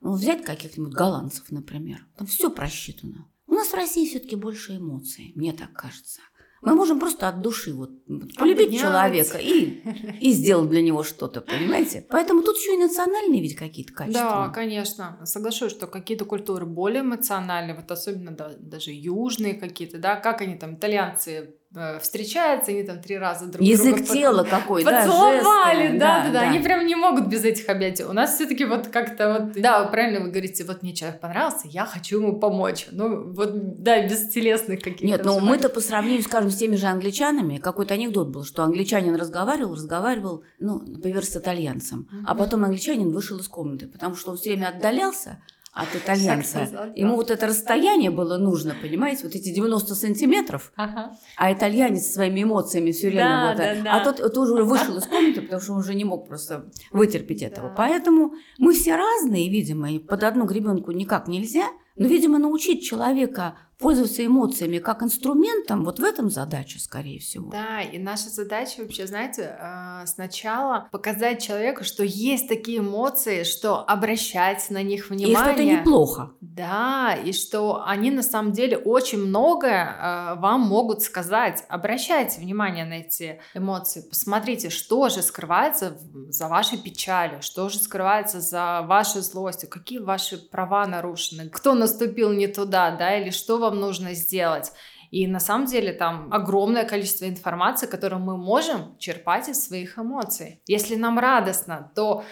Ну, взять каких-нибудь голландцев, например. Там все просчитано. У нас в России все-таки больше эмоций, мне так кажется. Мы можем просто от души вот полюбить человека и, и сделать для него что-то, понимаете? Поэтому тут еще и национальные ведь какие-то качества.
Да, конечно. Соглашусь, что какие-то культуры более эмоциональные, вот особенно да, даже южные какие-то, да, как они там, итальянцы встречаются, они там три раза друг
Язык
друга
тела под... какой,
поцеловали, да, да, да, да, они прям не могут без этих объятий. У нас все-таки вот как-то вот, да, правильно вы говорите, вот мне человек понравился, я хочу ему помочь. Ну вот, да, без телесных каких-то.
Нет, но ну, мы-то по сравнению, скажем, с теми же англичанами, какой-то анекдот был, что англичанин разговаривал, разговаривал, ну, например, с итальянцем, mm-hmm. а потом англичанин вышел из комнаты, потому что он все время отдалялся, от итальянца. Ему вот это расстояние было нужно, понимаете, вот эти 90 сантиметров, ага. а итальянец своими эмоциями все время... Да, вот, да, да. А тот тоже вышел из комнаты, потому что он уже не мог просто вытерпеть этого. Да. Поэтому мы все разные, видимо, и под одну гребенку никак нельзя. Но, видимо, научить человека пользоваться эмоциями как инструментом, вот в этом задача, скорее всего.
Да, и наша задача вообще, знаете, а, сначала показать человеку, что есть такие эмоции, что обращать на них внимание. И
что это неплохо.
Да, и что они на самом деле очень многое а, вам могут сказать. Обращайте внимание на эти эмоции, посмотрите, что же скрывается за вашей печалью, что же скрывается за вашей злостью, какие ваши права нарушены, кто наступил не туда, да, или что вам вам нужно сделать. И на самом деле там огромное количество информации, которую мы можем черпать из своих эмоций. Если нам радостно, то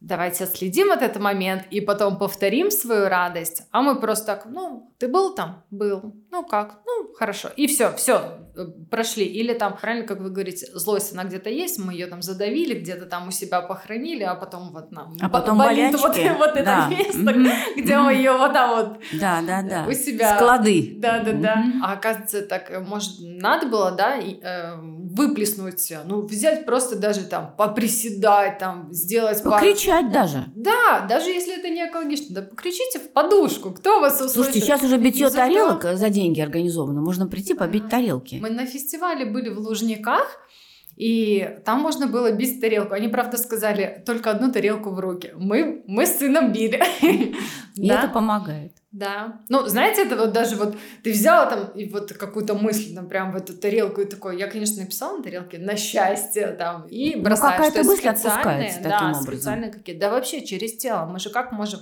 давайте отследим от этот момент и потом повторим свою радость, а мы просто так, ну, ты был там? Был. Ну как? Ну, хорошо. И все, все, э, прошли. Или там, правильно, как вы говорите, злость, она где-то есть, мы ее там задавили, где-то там у себя похоронили, а потом вот нам
а потом
болит вот, вот это да. место, где мы ее вот там вот
да, да, да.
у себя...
Склады.
Да, да, да. А оказывается, так, э, может, надо было, да, э, выплеснуть, ну, взять просто даже там поприседать, там, сделать...
Покричать пару... даже.
Да, даже если это не экологично, да покричите в подушку, кто вас услышит?
Слушайте, сейчас уже битье тарелок за деньги организовано. Можно прийти побить тарелки.
Мы на фестивале были в Лужниках, и там можно было бить тарелку. Они, правда, сказали только одну тарелку в руки. Мы, мы с сыном били.
И это помогает.
Да. Ну, знаете, это вот даже вот ты взяла там и вот какую-то мысль там прям в эту тарелку и такой, я, конечно, написала на тарелке на счастье там и бросаешь.
Ну, какая-то мысль отпускается таким да, образом.
специальные какие-то. Да вообще через тело. Мы же как можем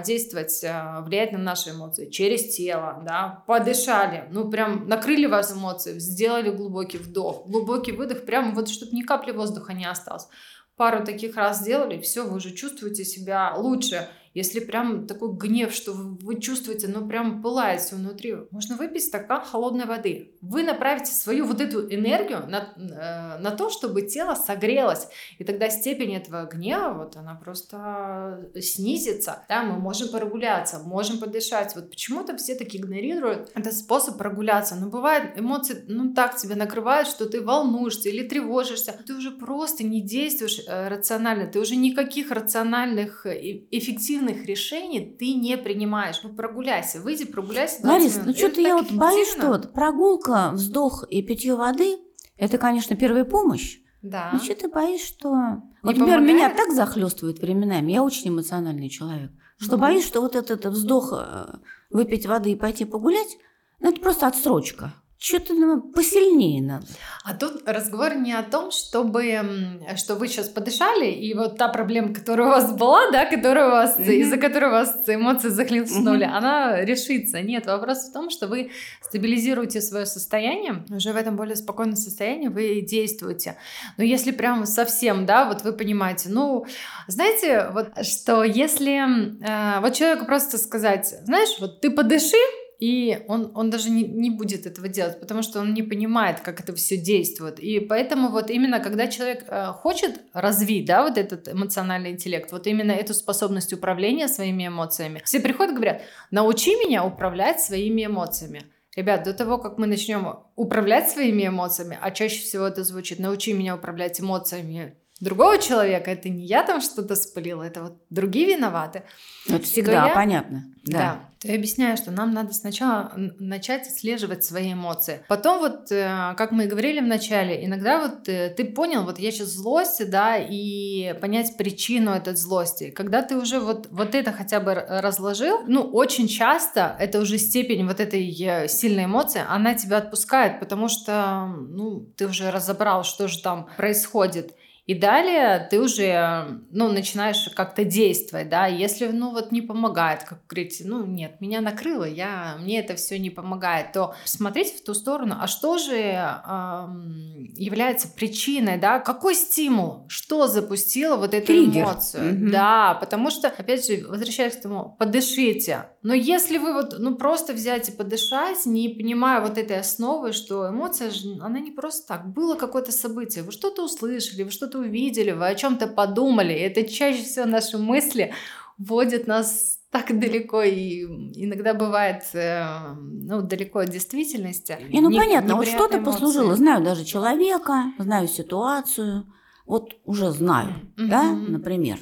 действовать, а, влиять на наши эмоции через тело, да, подышали, ну прям накрыли вас эмоции, сделали глубокий вдох, глубокий выдох, прям вот чтобы ни капли воздуха не осталось. Пару таких раз сделали, все, вы уже чувствуете себя лучше. Если прям такой гнев, что вы, чувствуете, ну прям пылает все внутри, можно выпить стакан холодной воды. Вы направите свою вот эту энергию на, э, на то, чтобы тело согрелось. И тогда степень этого гнева, вот она просто снизится. Да, мы можем прогуляться, можем подышать. Вот почему-то все таки игнорируют этот способ прогуляться. Но бывает, эмоции, ну так тебя накрывают, что ты волнуешься или тревожишься. Ты уже просто не действуешь э, рационально. Ты уже никаких рациональных, э, эффективных эффективных решений ты не принимаешь. Ну, прогуляйся, выйди, прогуляйся.
Ларис, ну что-то я вот боюсь, что вот прогулка, вздох и питье воды – это, конечно, первая помощь.
Да.
Но что ты боишься, что... Не вот, например, меня так захлестывает временами, я очень эмоциональный человек, что mm боюсь, что вот этот вздох, э, выпить воды и пойти погулять, ну, это просто отсрочка. Что-то ну, посильнее надо.
А тут разговор не о том, чтобы, что вы сейчас подышали, и вот та проблема, которая у вас была, да, которая у вас, mm-hmm. из-за которой у вас эмоции захлестнули, mm-hmm. она решится. Нет, вопрос в том, что вы стабилизируете свое состояние, уже в этом более спокойном состоянии вы действуете. Но если прям совсем, да, вот вы понимаете, ну, знаете, вот что если э, вот человеку просто сказать, знаешь, вот ты подыши, и он, он даже не, не будет этого делать, потому что он не понимает, как это все действует. И поэтому вот именно когда человек э, хочет развить, да, вот этот эмоциональный интеллект, вот именно эту способность управления своими эмоциями, все приходят и говорят, научи меня управлять своими эмоциями. Ребят, до того, как мы начнем управлять своими эмоциями, а чаще всего это звучит, научи меня управлять эмоциями другого человека, это не я там что-то спалила, это вот другие виноваты.
Это всегда я, понятно. Да. да.
То я объясняю, что нам надо сначала начать отслеживать свои эмоции. Потом вот, э, как мы и говорили в начале, иногда вот э, ты понял, вот я сейчас в злости, да, и понять причину этой злости. Когда ты уже вот, вот это хотя бы разложил, ну, очень часто это уже степень вот этой э, сильной эмоции, она тебя отпускает, потому что, ну, ты уже разобрал, что же там происходит. И далее ты уже, ну, начинаешь как-то действовать, да, если, ну, вот не помогает, как говорите, ну, нет, меня накрыло, я, мне это все не помогает, то смотреть в ту сторону, а что же эм, является причиной, да, какой стимул, что запустило вот эту Триггер. эмоцию, mm-hmm. да, потому что, опять же, возвращаясь к тому, подышите, но если вы вот, ну, просто взять и подышать, не понимая вот этой основы, что эмоция, она не просто так, было какое-то событие, вы что-то услышали, вы что-то увидели, вы о чем-то подумали. Это чаще всего наши мысли вводят нас так далеко и иногда бывает э, ну, далеко от действительности.
И ну не, понятно, вот что-то послужило. Знаю даже человека, знаю ситуацию, вот уже знаю, mm-hmm. да, например.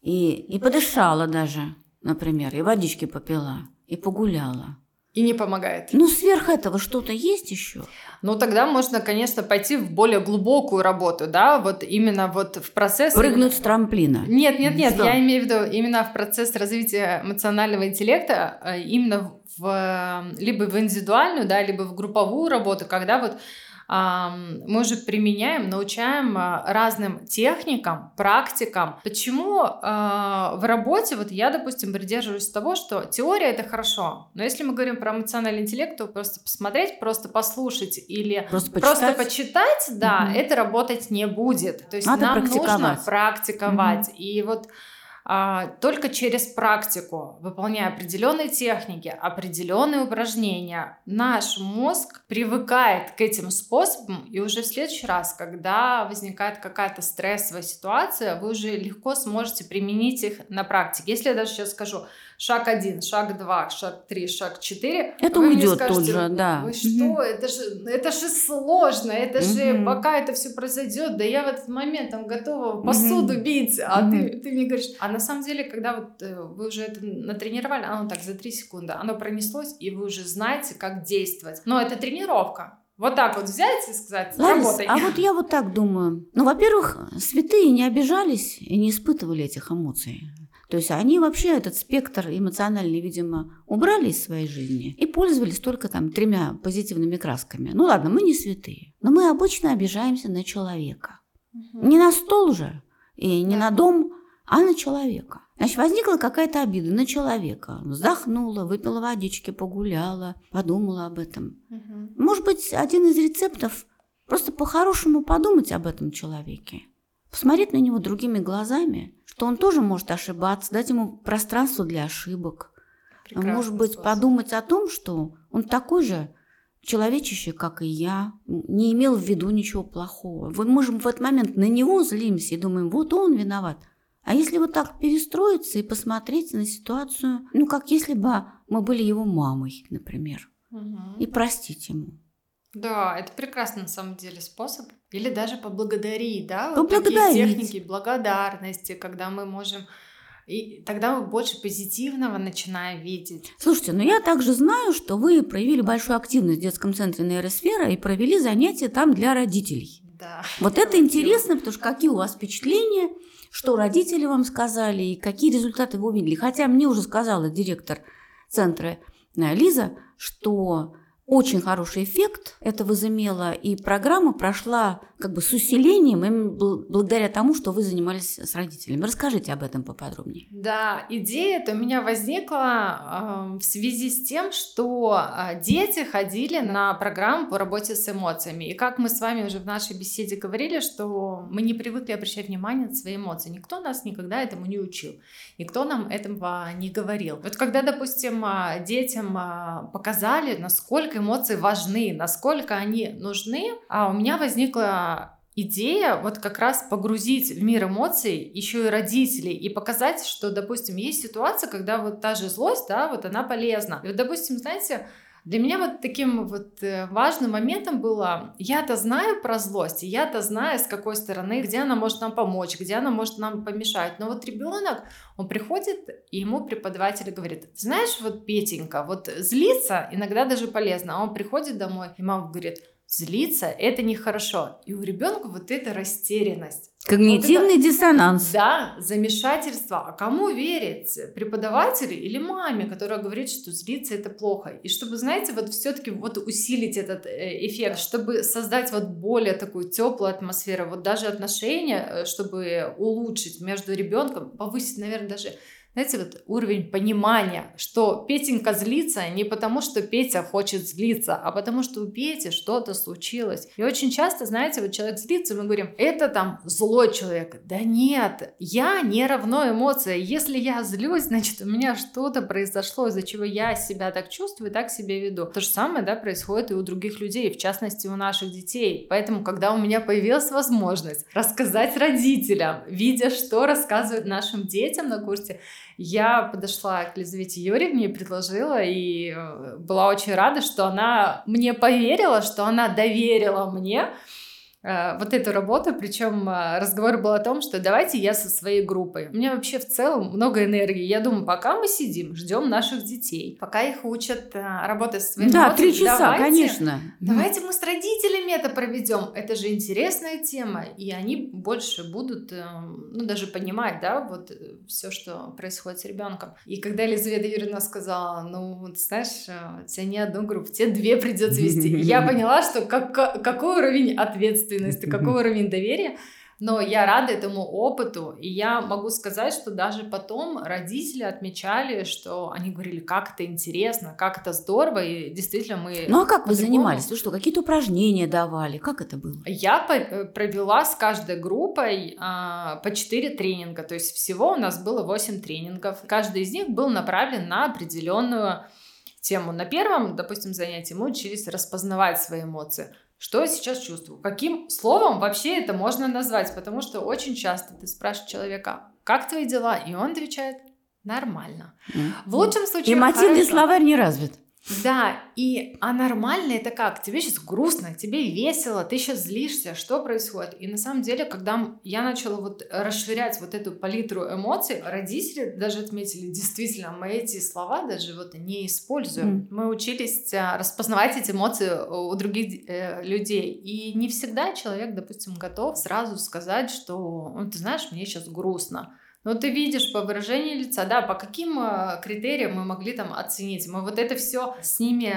И, и подышала даже, например, и водички попила, и погуляла.
И не помогает.
Ну, сверх этого что-то есть еще?
Ну, тогда можно, конечно, пойти в более глубокую работу, да, вот именно вот в процесс...
Прыгнуть с трамплина.
Нет, нет, нет, что? я имею в виду именно в процесс развития эмоционального интеллекта, э, именно в э, либо в индивидуальную, да, либо в групповую работу, когда вот мы уже применяем, научаем а, разным техникам, практикам. Почему а, в работе, вот я, допустим, придерживаюсь того, что теория это хорошо, но если мы говорим про эмоциональный интеллект, то просто посмотреть, просто послушать или просто почитать, просто почитать да, угу. это работать не будет. То есть Надо нам нужно практиковать. Угу. И вот только через практику, выполняя определенные техники, определенные упражнения, наш мозг привыкает к этим способам, и уже в следующий раз, когда возникает какая-то стрессовая ситуация, вы уже легко сможете применить их на практике. Если я даже сейчас скажу, шаг один, шаг два, шаг три, шаг четыре.
Это вы уйдет скажете, тут же, да.
Вы что, угу. это же, это же сложно, это угу. же пока это все произойдет, да я в этот момент там готова посуду угу. бить, а угу. ты, ты мне говоришь, а на самом деле, когда вот э, вы уже это натренировали, оно так за три секунды, оно пронеслось, и вы уже знаете, как действовать. Но это тренировка. Вот так вот взять и сказать, Ларис, работай.
А вот я вот так думаю. Ну, во-первых, святые не обижались и не испытывали этих эмоций. То есть они вообще этот спектр эмоциональный, видимо, убрали из своей жизни и пользовались только там тремя позитивными красками. Ну ладно, мы не святые, но мы обычно обижаемся на человека. Угу. Не на стол же и не на дом, а на человека. Значит, возникла какая-то обида на человека. Вздохнула, выпила водички, погуляла, подумала об этом. Угу. Может быть, один из рецептов просто по-хорошему подумать об этом человеке посмотреть на него другими глазами, что он тоже может ошибаться, дать ему пространство для ошибок. Прекрасный Может быть, способ. подумать о том, что он такой же человечище, как и я, не имел в виду ничего плохого. Мы можем в этот момент на него злимся и думаем, вот он виноват. А если вот так перестроиться и посмотреть на ситуацию, ну, как если бы мы были его мамой, например, угу. и простить ему.
Да, это прекрасный на самом деле способ. Или даже поблагодарить, да? Вот такие техники благодарности, когда мы можем и тогда мы больше позитивного начинаем видеть.
Слушайте, но я также знаю, что вы проявили большую активность в детском центре нейросфера и провели занятия там для родителей.
Да.
Вот это интересно, потому что какие у вас впечатления, что родители вам сказали и какие результаты вы увидели. Хотя мне уже сказала директор центра э, Лиза, что очень хороший эффект это возымело, и программа прошла как бы с усилением именно благодаря тому, что вы занимались с родителями. Расскажите об этом поподробнее.
Да, идея это у меня возникла э, в связи с тем, что э, дети ходили на программу по работе с эмоциями. И как мы с вами уже в нашей беседе говорили, что мы не привыкли обращать внимание на свои эмоции. Никто нас никогда этому не учил. Никто нам этого не говорил. Вот когда, допустим, э, детям э, показали, насколько эмоции важны, насколько они нужны, а у меня возникла идея вот как раз погрузить в мир эмоций еще и родителей и показать, что, допустим, есть ситуация, когда вот та же злость, да, вот она полезна. И вот, допустим, знаете, для меня вот таким вот э, важным моментом было, я-то знаю про злость, я-то знаю, с какой стороны, где она может нам помочь, где она может нам помешать. Но вот ребенок, он приходит, и ему преподаватель говорит, знаешь, вот Петенька, вот злиться иногда даже полезно. А он приходит домой, и мама говорит, злиться – это нехорошо. И у ребенка вот эта растерянность.
Когнитивный вот это, диссонанс.
Да, замешательство. А кому верить? Преподавателю или маме, которая говорит, что злиться это плохо? И чтобы, знаете, вот все-таки вот усилить этот э, эффект, чтобы создать вот более такую теплую атмосферу, вот даже отношения, э, чтобы улучшить между ребенком, повысить, наверное, даже знаете, вот уровень понимания, что Петенька злится не потому, что Петя хочет злиться, а потому что у Пети что-то случилось. И очень часто, знаете, вот человек злится, мы говорим, это там злой человек. Да нет, я не равно эмоция. Если я злюсь, значит, у меня что-то произошло, из-за чего я себя так чувствую, так себя веду. То же самое, да, происходит и у других людей, в частности, у наших детей. Поэтому, когда у меня появилась возможность рассказать родителям, видя, что рассказывают нашим детям на курсе, я подошла к Лизавете Юрьевне и предложила, и э, была очень рада, что она мне поверила, что она доверила мне вот эту работу, причем э, разговор был о том, что давайте я со своей группой. У меня вообще в целом много энергии. Я думаю, пока мы сидим, ждем наших детей, пока их учат э, работать со своими
Да, три часа,
давайте,
конечно.
Давайте мы с родителями это проведем. Это же интересная тема, и они больше будут, ну, даже понимать, да, вот все, что происходит с ребенком. И когда Елизавета Юрьевна сказала, ну, ты знаешь, тебе не одну группу, тебе две придется вести, я поняла, что как, какой уровень ответственности ответственности, какой уровень доверия. Но я рада этому опыту, и я могу сказать, что даже потом родители отмечали, что они говорили, как это интересно, как это здорово, и действительно мы...
Ну а как вы занимались? Вы что, какие-то упражнения давали? Как это было?
Я э, провела с каждой группой а, по 4 тренинга, то есть всего у нас было 8 тренингов. Каждый из них был направлен на определенную тему. На первом, допустим, занятии мы учились распознавать свои эмоции. Что я сейчас чувствую? Каким словом вообще это можно назвать? Потому что очень часто ты спрашиваешь человека, как твои дела? И он отвечает, нормально. В лучшем случае
Эмотивный словарь не развит.
Да, и а нормально это как? Тебе сейчас грустно, тебе весело, ты сейчас злишься, что происходит? И на самом деле, когда я начала вот расширять вот эту палитру эмоций, родители даже отметили, действительно, мы эти слова даже вот не используем. Mm. Мы учились а, распознавать эти эмоции у других э, людей. И не всегда человек, допустим, готов сразу сказать, что, ну, ты знаешь, мне сейчас грустно. Но ты видишь по выражению лица, да, по каким э, критериям мы могли там оценить. Мы вот это все с ними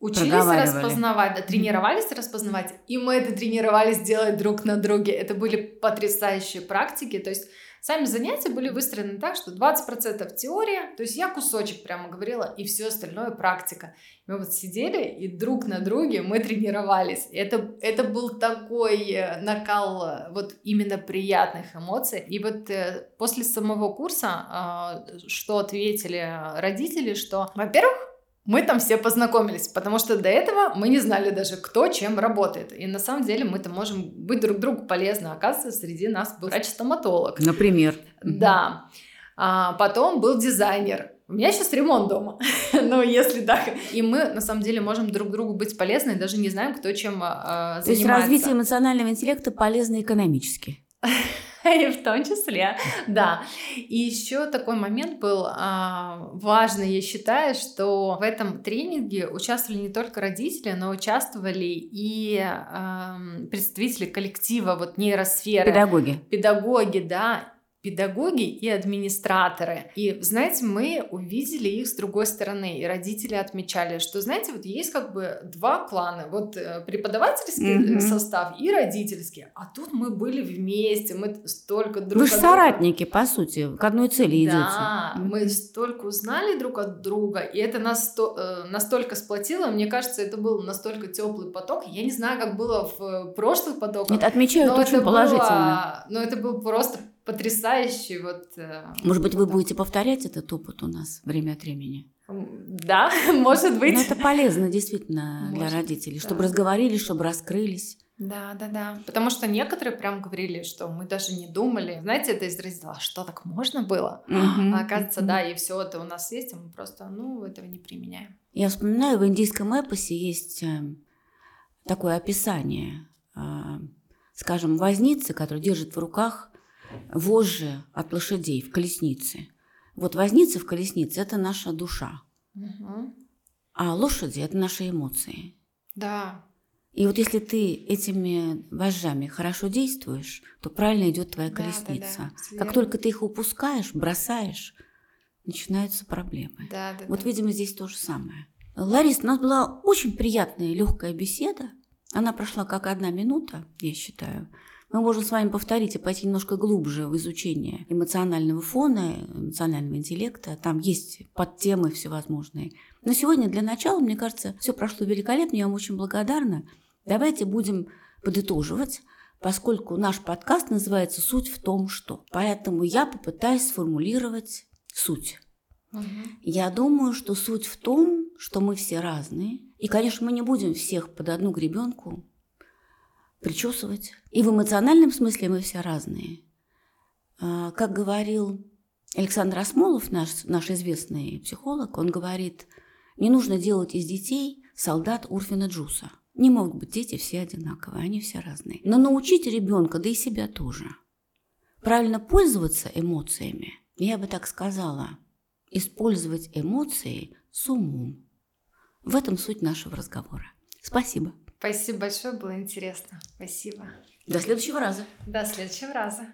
учились распознавать, да, тренировались распознавать, и мы это тренировались делать друг на друге. Это были потрясающие практики. То есть Сами занятия были выстроены так, что 20% теория, то есть я кусочек прямо говорила, и все остальное практика. Мы вот сидели и друг на друге мы тренировались. Это, это был такой э, накал э, вот именно приятных эмоций. И вот э, после самого курса, э, что ответили родители, что, во-первых, мы там все познакомились, потому что до этого мы не знали даже, кто чем работает. И на самом деле мы-то можем быть друг другу полезны. Оказывается, среди нас был врач-стоматолог.
Например.
Да. А потом был дизайнер. У меня сейчас ремонт дома. ну, если так. И мы, на самом деле, можем друг другу быть полезны, даже не знаем, кто чем э, занимается. То
есть развитие эмоционального интеллекта полезно экономически.
И в том числе, да. И еще такой момент был а, важный, я считаю, что в этом тренинге участвовали не только родители, но участвовали и а, представители коллектива вот нейросферы.
Педагоги.
Педагоги, да педагоги и администраторы. И, знаете, мы увидели их с другой стороны, и родители отмечали, что, знаете, вот есть как бы два клана, вот э, преподавательский mm-hmm. состав и родительский, а тут мы были вместе, мы столько друг
Вы же соратники, по сути, к одной цели идете.
Да, mm-hmm. мы столько узнали друг от друга, и это нас э, настолько сплотило, мне кажется, это был настолько теплый поток, я не знаю, как было в прошлых потоках.
Нет, отмечают очень это положительно.
Было, но это был просто потрясающий вот...
Э, может быть, вы будете повторять этот опыт у нас время от времени?
Да, может быть.
Но это полезно действительно может, для родителей, да. чтобы разговорились, чтобы раскрылись.
Да, да, да. Потому что некоторые прям говорили, что мы даже не думали. Знаете, это изразило, что так можно было? Uh-huh. А оказывается, uh-huh. да, и все это у нас есть, а мы просто, ну, этого не применяем.
Я вспоминаю, в индийском эпосе есть эм, такое описание, а, скажем, возницы, который держит в руках вожжи от лошадей в колеснице. Вот возница в колеснице – это наша душа. Угу. А лошади – это наши эмоции.
Да.
И вот если ты этими вожжами хорошо действуешь, то правильно идет твоя колесница. Да, да, да. Как только ты их упускаешь, бросаешь, начинаются проблемы.
Да, да,
вот,
да.
видимо, здесь то же самое. Лариса, у нас была очень приятная легкая беседа. Она прошла как одна минута, я считаю. Мы можем с вами повторить и пойти немножко глубже в изучение эмоционального фона, эмоционального интеллекта. Там есть подтемы всевозможные. Но сегодня для начала, мне кажется, все прошло великолепно. Я вам очень благодарна. Давайте будем подытоживать поскольку наш подкаст называется «Суть в том, что». Поэтому я попытаюсь сформулировать суть. Угу. Я думаю, что суть в том, что мы все разные. И, конечно, мы не будем всех под одну гребенку причесывать. И в эмоциональном смысле мы все разные. А, как говорил Александр Осмолов, наш, наш известный психолог, он говорит, не нужно делать из детей солдат Урфина Джуса. Не могут быть дети все одинаковые, они все разные. Но научить ребенка, да и себя тоже, правильно пользоваться эмоциями, я бы так сказала, использовать эмоции с умом. В этом суть нашего разговора. Спасибо.
Спасибо большое, было интересно. Спасибо.
До следующего раза.
До следующего раза.